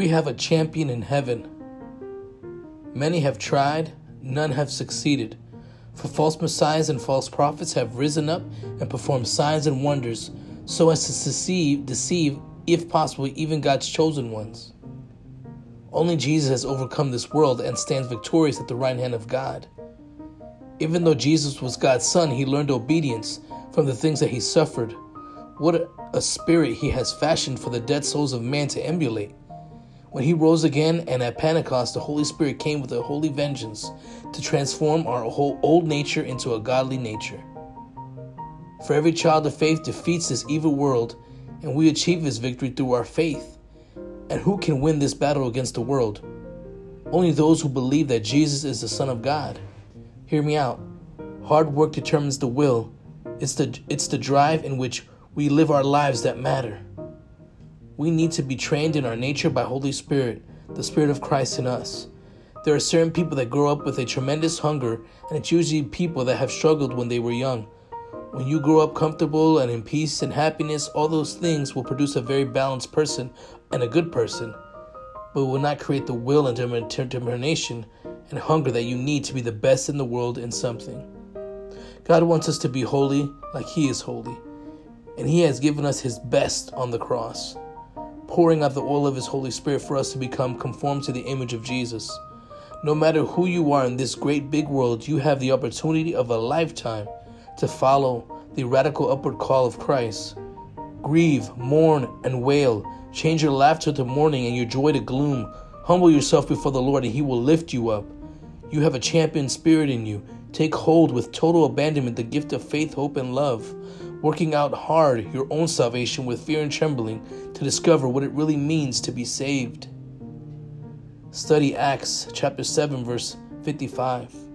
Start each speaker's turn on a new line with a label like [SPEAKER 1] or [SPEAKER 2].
[SPEAKER 1] We have a champion in heaven. Many have tried, none have succeeded. For false messiahs and false prophets have risen up and performed signs and wonders, so as to deceive, deceive, if possible, even God's chosen ones. Only Jesus has overcome this world and stands victorious at the right hand of God. Even though Jesus was God's Son, he learned obedience from the things that he suffered. What a spirit he has fashioned for the dead souls of man to emulate. When he rose again and at Pentecost, the Holy Spirit came with a holy vengeance to transform our whole old nature into a godly nature. For every child of faith defeats this evil world, and we achieve his victory through our faith. And who can win this battle against the world? Only those who believe that Jesus is the Son of God. Hear me out. Hard work determines the will. It's the it's the drive in which we live our lives that matter. We need to be trained in our nature by Holy Spirit, the Spirit of Christ in us. There are certain people that grow up with a tremendous hunger, and it's usually people that have struggled when they were young. When you grow up comfortable and in peace and happiness, all those things will produce a very balanced person and a good person, but will not create the will and determination and hunger that you need to be the best in the world in something. God wants us to be holy like He is holy, and He has given us His best on the cross, pouring out the oil of His Holy Spirit for us to become conformed to the image of Jesus. No matter who you are in this great big world, you have the opportunity of a lifetime to follow the radical upward call of Christ. Grieve, mourn, and wail. Change your laughter to mourning and your joy to gloom. Humble yourself before the Lord, and He will lift you up. You have a champion spirit in you. Take hold with total abandonment the gift of faith, hope, and love, working out hard your own salvation with fear and trembling to discover what it really means to be saved. Study Acts chapter 7 verse 55.